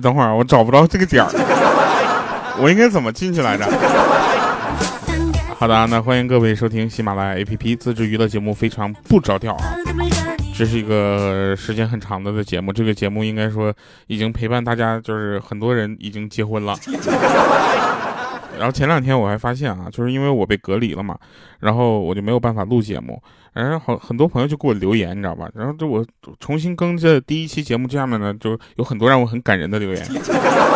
等会儿我找不着这个点儿，我应该怎么进去来着？好的，那欢迎各位收听喜马拉雅 APP 自制娱乐节目《非常不着调》啊，这是一个时间很长的的节目，这个节目应该说已经陪伴大家，就是很多人已经结婚了。然后前两天我还发现啊，就是因为我被隔离了嘛，然后我就没有办法录节目，然后好很多朋友就给我留言，你知道吧？然后就我重新更这第一期节目，下面呢就有很多让我很感人的留言，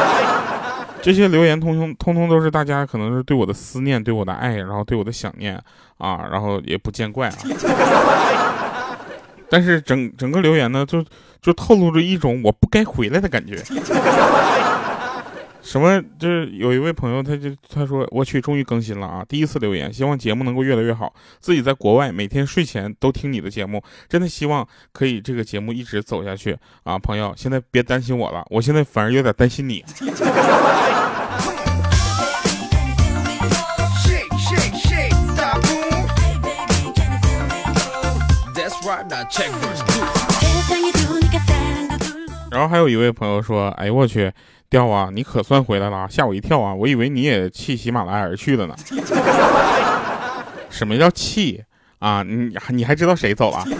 这些留言通通通通都是大家可能是对我的思念，对我的爱，然后对我的想念啊，然后也不见怪啊。但是整整个留言呢，就就透露着一种我不该回来的感觉。什么？就是有一位朋友，他就他说：“我去，终于更新了啊！第一次留言，希望节目能够越来越好。自己在国外，每天睡前都听你的节目，真的希望可以这个节目一直走下去啊！朋友，现在别担心我了，我现在反而有点担心你。”然后还有一位朋友说：“哎呦我去！”掉啊！你可算回来了，吓我一跳啊！我以为你也弃喜马拉雅而去了呢。什么叫弃啊？你你还知道谁走了？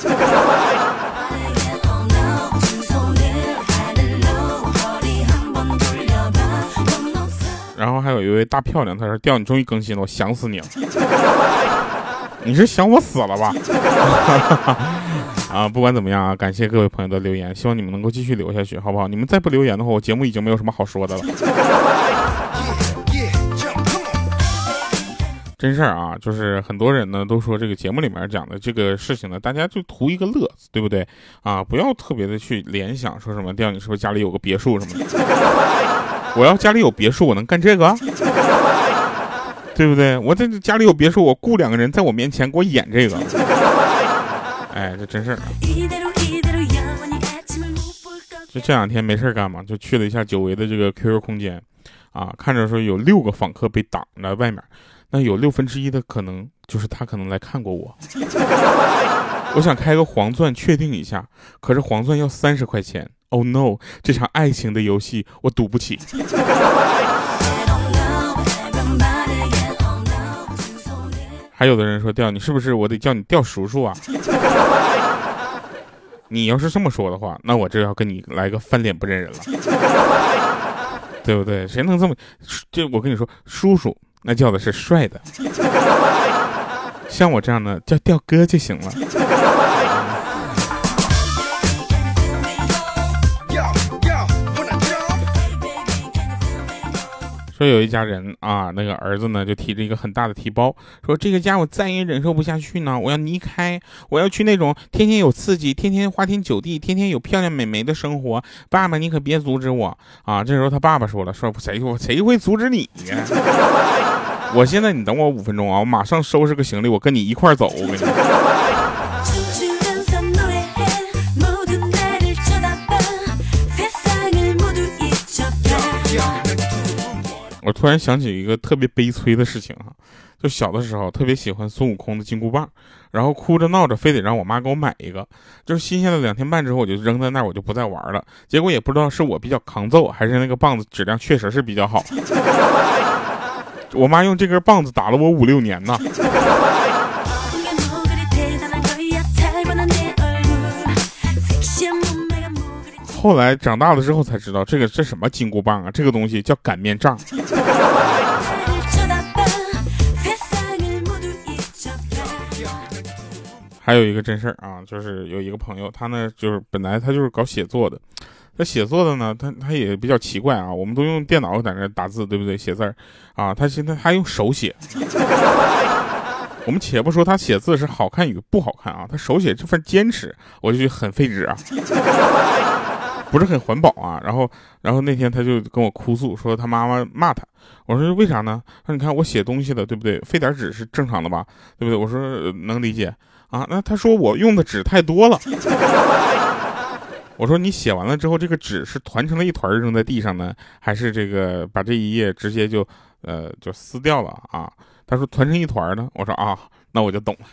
然后还有一位大漂亮，他说：“掉，你终于更新了，我想死你了。你是想我死了吧？”啊，不管怎么样啊，感谢各位朋友的留言，希望你们能够继续留下去，好不好？你们再不留言的话，我节目已经没有什么好说的了。真事儿啊，就是很多人呢都说这个节目里面讲的这个事情呢，大家就图一个乐子，对不对？啊，不要特别的去联想，说什么调你是不是家里有个别墅什么的？我要家里有别墅，我能干这个？对不对？我这家里有别墅，我雇两个人在我面前给我演这个。哎，这真事儿。就这两天没事干嘛，就去了一下久违的这个 QQ 空间，啊，看着说有六个访客被挡在外面，那有六分之一的可能就是他可能来看过我。我想开个黄钻确定一下，可是黄钻要三十块钱。Oh no，这场爱情的游戏我赌不起。还有的人说调你是不是我得叫你调叔叔啊？你要是这么说的话，那我这要跟你来个翻脸不认人了，对不对？谁能这么？这我跟你说，叔叔那叫的是帅的，像我这样的叫调哥就行了。说有一家人啊，那个儿子呢就提着一个很大的提包，说这个家我再也忍受不下去呢，我要离开，我要去那种天天有刺激、天天花天酒地、天天有漂亮美眉的生活。爸爸，你可别阻止我啊！这时候他爸爸说了，说谁我谁会阻止你呀？我现在你等我五分钟啊，我马上收拾个行李，我跟你一块走。我跟你我突然想起一个特别悲催的事情啊，就小的时候特别喜欢孙悟空的金箍棒，然后哭着闹着非得让我妈给我买一个，就是新鲜了两天半之后我就扔在那儿，我就不再玩了。结果也不知道是我比较抗揍，还是那个棒子质量确实是比较好。我妈用这根棒子打了我五六年呢。后来长大了之后才知道，这个这什么金箍棒啊？这个东西叫擀面杖。还有一个真事儿啊，就是有一个朋友，他呢就是本来他就是搞写作的，他写作的呢，他他也比较奇怪啊。我们都用电脑在那打字，对不对？写字儿啊，他现在还用手写。我们且不说他写字是好看与不好看啊，他手写这份坚持，我就觉得很费纸啊。不是很环保啊，然后，然后那天他就跟我哭诉说他妈妈骂他，我说为啥呢？他说你看我写东西的，对不对？费点纸是正常的吧，对不对？我说能理解啊。那他说我用的纸太多了。我说你写完了之后，这个纸是团成了一团扔在地上呢，还是这个把这一页直接就呃就撕掉了啊？他说团成一团呢。我说啊，那我就懂了。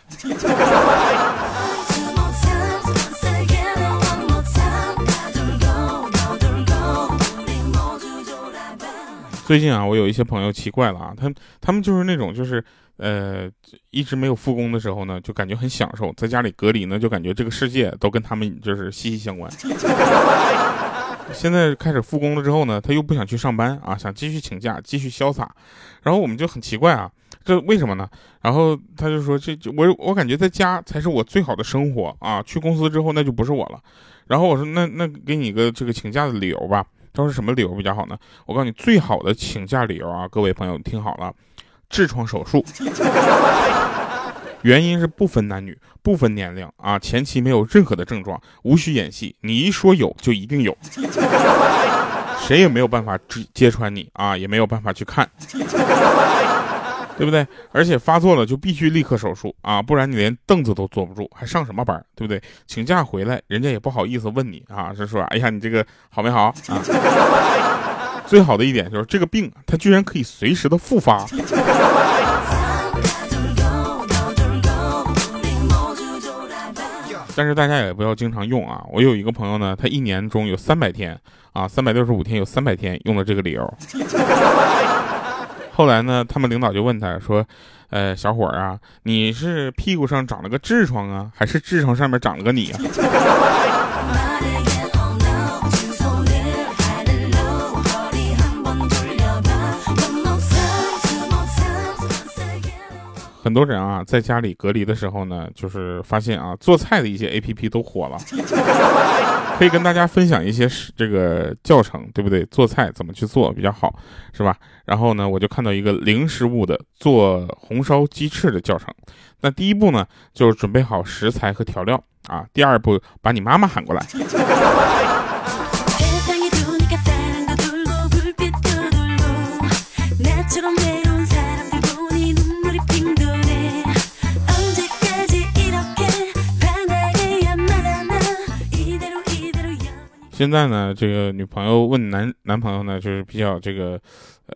最近啊，我有一些朋友奇怪了啊，他他们就是那种就是呃一直没有复工的时候呢，就感觉很享受，在家里隔离呢，就感觉这个世界都跟他们就是息息相关。现在开始复工了之后呢，他又不想去上班啊，想继续请假，继续潇洒。然后我们就很奇怪啊，这为什么呢？然后他就说，这我我感觉在家才是我最好的生活啊，去公司之后那就不是我了。然后我说，那那给你一个这个请假的理由吧。都是什么理由比较好呢？我告诉你，最好的请假理由啊，各位朋友听好了，痔疮手术。原因是不分男女，不分年龄啊，前期没有任何的症状，无需演戏，你一说有就一定有，谁也没有办法揭穿你啊，也没有办法去看，对不对？而且发作了就必须立刻手术啊，不然你连凳子都坐不住，还上什么班？对不对？请假回来，人家也不好意思问你啊，是说，哎呀，你这个好没好啊？最好的一点就是这个病，它居然可以随时的复发。但是大家也不要经常用啊！我有一个朋友呢，他一年中有三百天啊，三百六十五天有三百天用了这个理由。后来呢，他们领导就问他说：“呃，小伙儿啊，你是屁股上长了个痔疮啊，还是痔疮上面长了个你啊？”很多人啊，在家里隔离的时候呢，就是发现啊，做菜的一些 A P P 都火了，可以跟大家分享一些这个教程，对不对？做菜怎么去做比较好，是吧？然后呢，我就看到一个零食物的做红烧鸡翅的教程。那第一步呢，就是准备好食材和调料啊。第二步，把你妈妈喊过来。现在呢，这个女朋友问男男朋友呢，就是比较这个，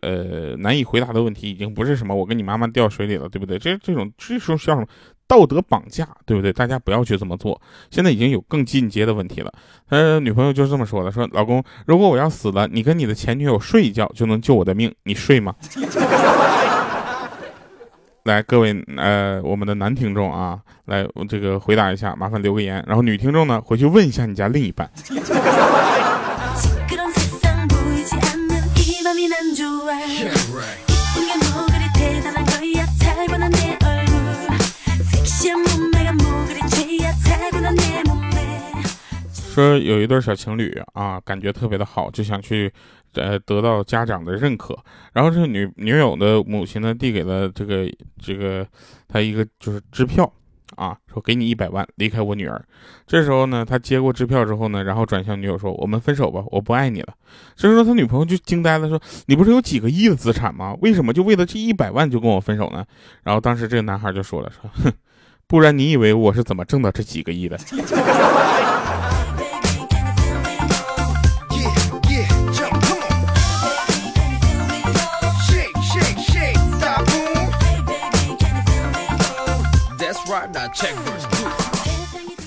呃，难以回答的问题，已经不是什么我跟你妈妈掉水里了，对不对？这这种这时候叫什么道德绑架，对不对？大家不要去这么做。现在已经有更进阶的问题了。他女朋友就是这么说的：说老公，如果我要死了，你跟你的前女友睡一觉就能救我的命，你睡吗？来，各位呃，我们的男听众啊，来这个回答一下，麻烦留个言。然后女听众呢，回去问一下你家另一半。说有一对小情侣啊，感觉特别的好，就想去，呃，得到家长的认可。然后这女女友的母亲呢，递给了这个这个他一个就是支票啊，说给你一百万，离开我女儿。这时候呢，他接过支票之后呢，然后转向女友说：“我们分手吧，我不爱你了。”这时候他女朋友就惊呆了，说：“你不是有几个亿的资产吗？为什么就为了这一百万就跟我分手呢？”然后当时这个男孩就说了：“说哼，不然你以为我是怎么挣到这几个亿的？”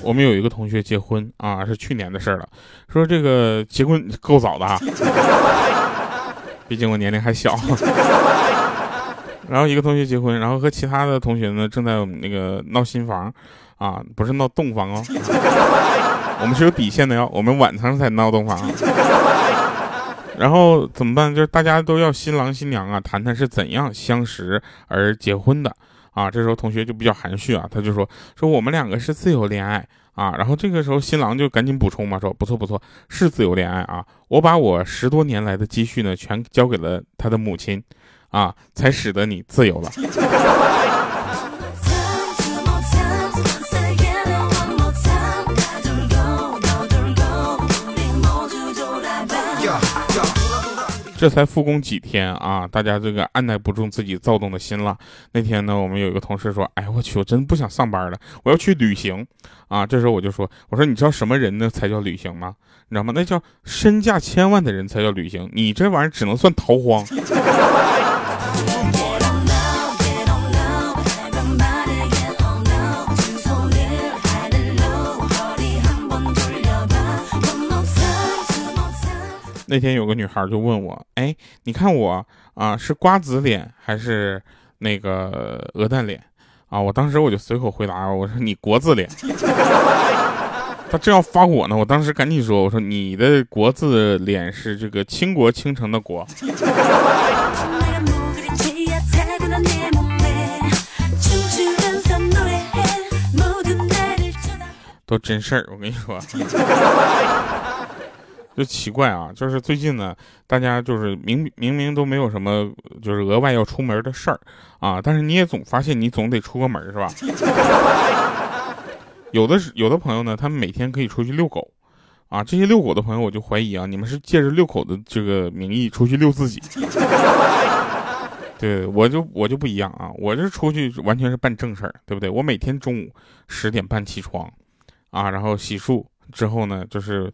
我们有一个同学结婚啊，是去年的事了。说这个结婚够早的啊，毕竟我年龄还小。然后一个同学结婚，然后和其他的同学呢正在那个闹新房，啊，不是闹洞房哦，我们是有底线的哟，我们晚上才闹洞房。然后怎么办？就是大家都要新郎新娘啊，谈谈是怎样相识而结婚的。啊，这时候同学就比较含蓄啊，他就说说我们两个是自由恋爱啊，然后这个时候新郎就赶紧补充嘛，说不错不错，是自由恋爱啊，我把我十多年来的积蓄呢全交给了他的母亲，啊，才使得你自由了。这才复工几天啊，大家这个按耐不住自己躁动的心了。那天呢，我们有一个同事说：“哎我去，我真不想上班了，我要去旅行。”啊，这时候我就说：“我说你知道什么人呢才叫旅行吗？你知道吗？那叫身价千万的人才叫旅行，你这玩意儿只能算逃荒。” 那天有个女孩就问我，哎，你看我啊，是瓜子脸还是那个鹅蛋脸啊？我当时我就随口回答，我说你国字脸。他正要发火呢，我当时赶紧说，我说你的国字脸是这个倾国倾城的国。都真事儿，我跟你说，就奇怪啊，就是最近呢，大家就是明明明都没有什么，就是额外要出门的事儿啊，但是你也总发现你总得出个门，是吧？有的是有的朋友呢，他们每天可以出去遛狗，啊，这些遛狗的朋友，我就怀疑啊，你们是借着遛狗的这个名义出去遛自己。对，我就我就不一样啊，我这出去完全是办正事儿，对不对？我每天中午十点半起床。啊，然后洗漱之后呢，就是，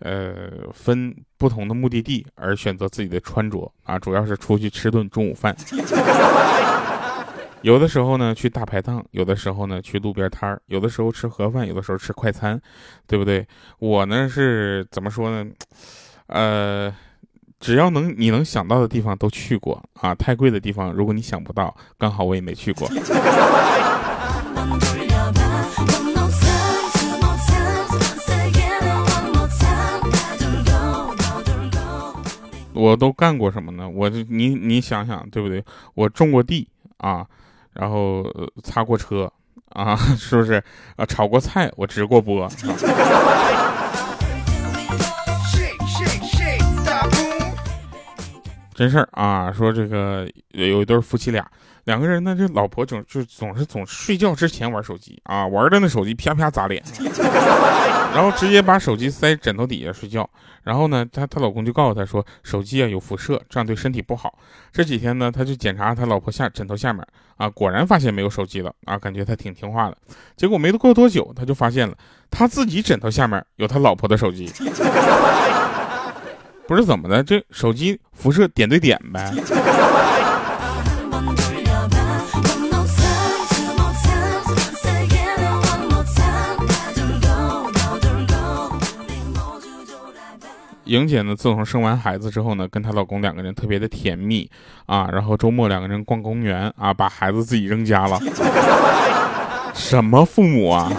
呃，分不同的目的地而选择自己的穿着啊，主要是出去吃顿中午饭。有的时候呢去大排档，有的时候呢去路边摊儿，有的时候吃盒饭，有的时候吃快餐，对不对？我呢是怎么说呢？呃，只要能你能想到的地方都去过啊，太贵的地方如果你想不到，刚好我也没去过。我都干过什么呢？我你你想想对不对？我种过地啊，然后擦过车啊，是不是啊？炒过菜，我直过播。真事儿啊，说这个有一对夫妻俩。两个人呢，这老婆总就总是总睡觉之前玩手机啊，玩的那手机啪啪砸脸，然后直接把手机塞枕头底下睡觉。然后呢，她她老公就告诉她说，手机啊有辐射，这样对身体不好。这几天呢，他就检查他老婆下枕头下面啊，果然发现没有手机了啊，感觉他挺听话的。结果没过多久，他就发现了他自己枕头下面有他老婆的手机，不是怎么的，这手机辐射点对点呗。莹姐呢，自从生完孩子之后呢，跟她老公两个人特别的甜蜜啊，然后周末两个人逛公园啊，把孩子自己扔家了，什么父母啊？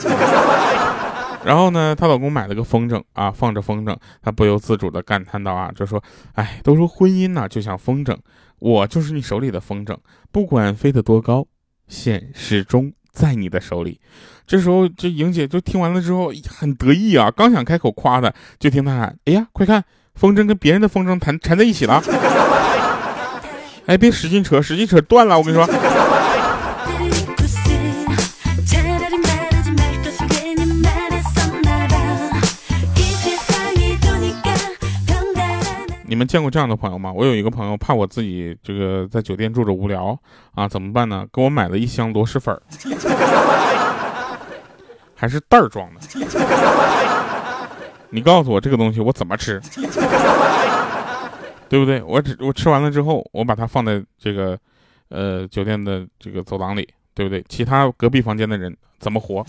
然后呢，她老公买了个风筝啊，放着风筝，她不由自主的感叹道啊，就说：“哎，都说婚姻呢就像风筝，我就是你手里的风筝，不管飞得多高，线始终。”在你的手里，这时候这莹姐就听完了之后很得意啊，刚想开口夸她，就听她喊：“哎呀，快看，风筝跟别人的风筝缠缠在一起了！” 哎，别使劲扯，使劲扯断了，我跟你说。见过这样的朋友吗？我有一个朋友，怕我自己这个在酒店住着无聊啊，怎么办呢？给我买了一箱螺蛳粉，还是袋儿装的。你告诉我这个东西我怎么吃，对不对？我只我吃完了之后，我把它放在这个呃酒店的这个走廊里，对不对？其他隔壁房间的人怎么活？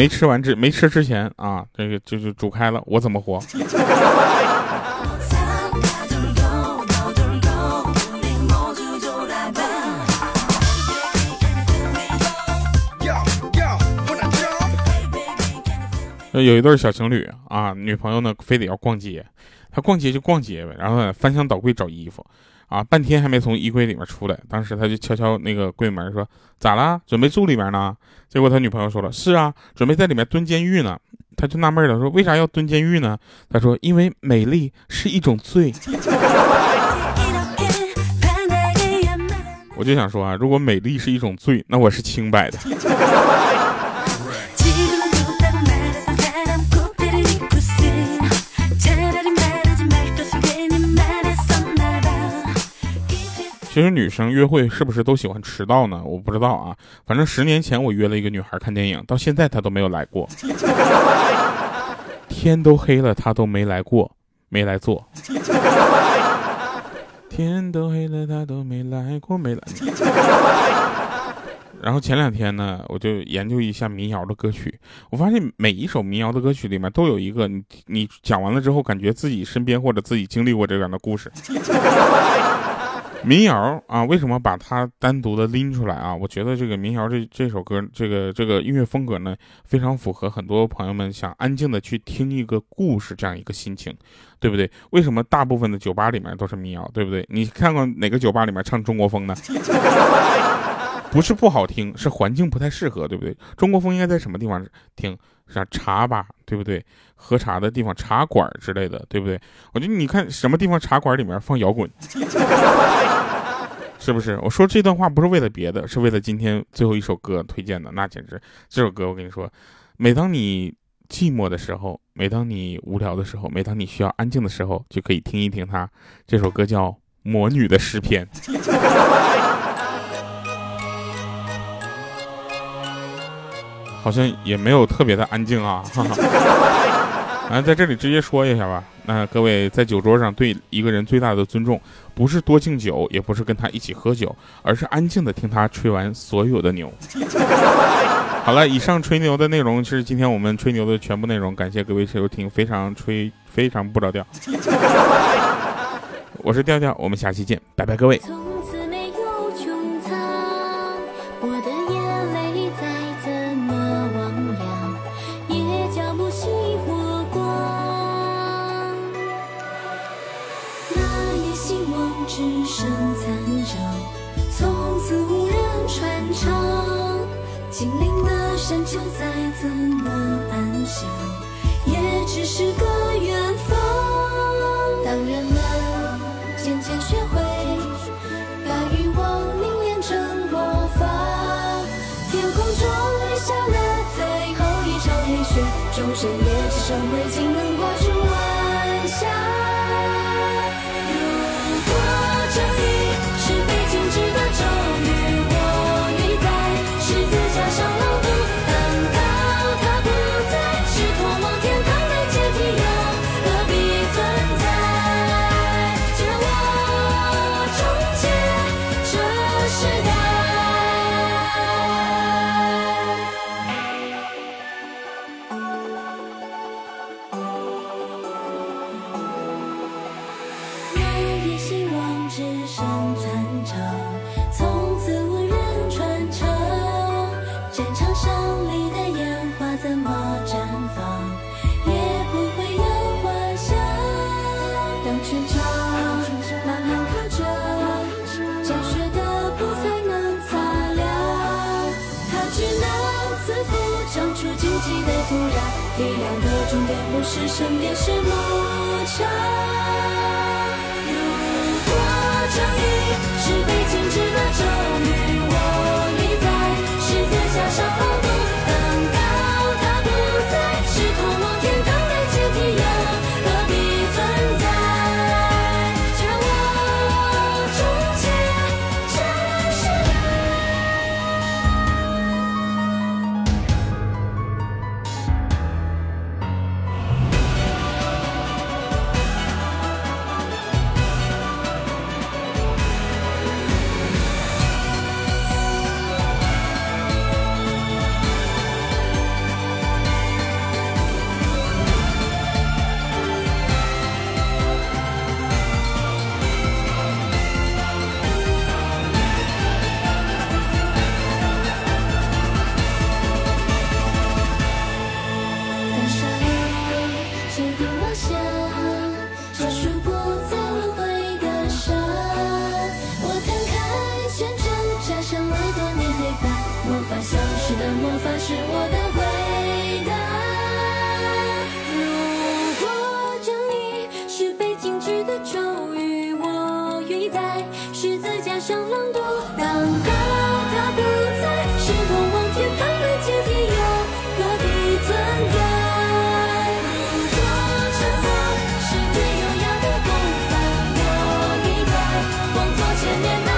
没吃完之没吃之前啊，这个就是煮开了，我怎么活？有一对小情侣啊，女朋友呢非得要逛街，他逛街就逛街呗，然后翻箱倒柜找衣服。啊，半天还没从衣柜里面出来，当时他就敲敲那个柜门，说：“咋啦？准备住里面呢？”结果他女朋友说了：“是啊，准备在里面蹲监狱呢。”他就纳闷了，说：“为啥要蹲监狱呢？”他说：“因为美丽是一种罪。”我就想说啊，如果美丽是一种罪，那我是清白的。其实女生约会是不是都喜欢迟到呢？我不知道啊，反正十年前我约了一个女孩看电影，到现在她都没有来过。天都黑了，她都没来过，没来坐。天都黑了，她都没来过，没来。然后前两天呢，我就研究一下民谣的歌曲，我发现每一首民谣的歌曲里面都有一个你你讲完了之后，感觉自己身边或者自己经历过这样的故事。民谣啊，为什么把它单独的拎出来啊？我觉得这个民谣这这首歌，这个这个音乐风格呢，非常符合很多朋友们想安静的去听一个故事这样一个心情，对不对？为什么大部分的酒吧里面都是民谣，对不对？你看过哪个酒吧里面唱中国风的？不是不好听，是环境不太适合，对不对？中国风应该在什么地方听？像茶吧，对不对？喝茶的地方，茶馆之类的，对不对？我觉得你看什么地方茶馆里面放摇滚，是不是？我说这段话不是为了别的，是为了今天最后一首歌推荐的。那简直，这首歌我跟你说，每当你寂寞的时候，每当你无聊的时候，每当你需要安静的时候，就可以听一听它。这首歌叫《魔女的诗篇》。好像也没有特别的安静啊，啊，在这里直接说一下吧。那各位在酒桌上对一个人最大的尊重，不是多敬酒，也不是跟他一起喝酒，而是安静的听他吹完所有的牛。好了，以上吹牛的内容是今天我们吹牛的全部内容，感谢各位收听，非常吹，非常不着调。我是调调，我们下期见，拜拜，各位。力量的终点不是身边，是牧场。千年的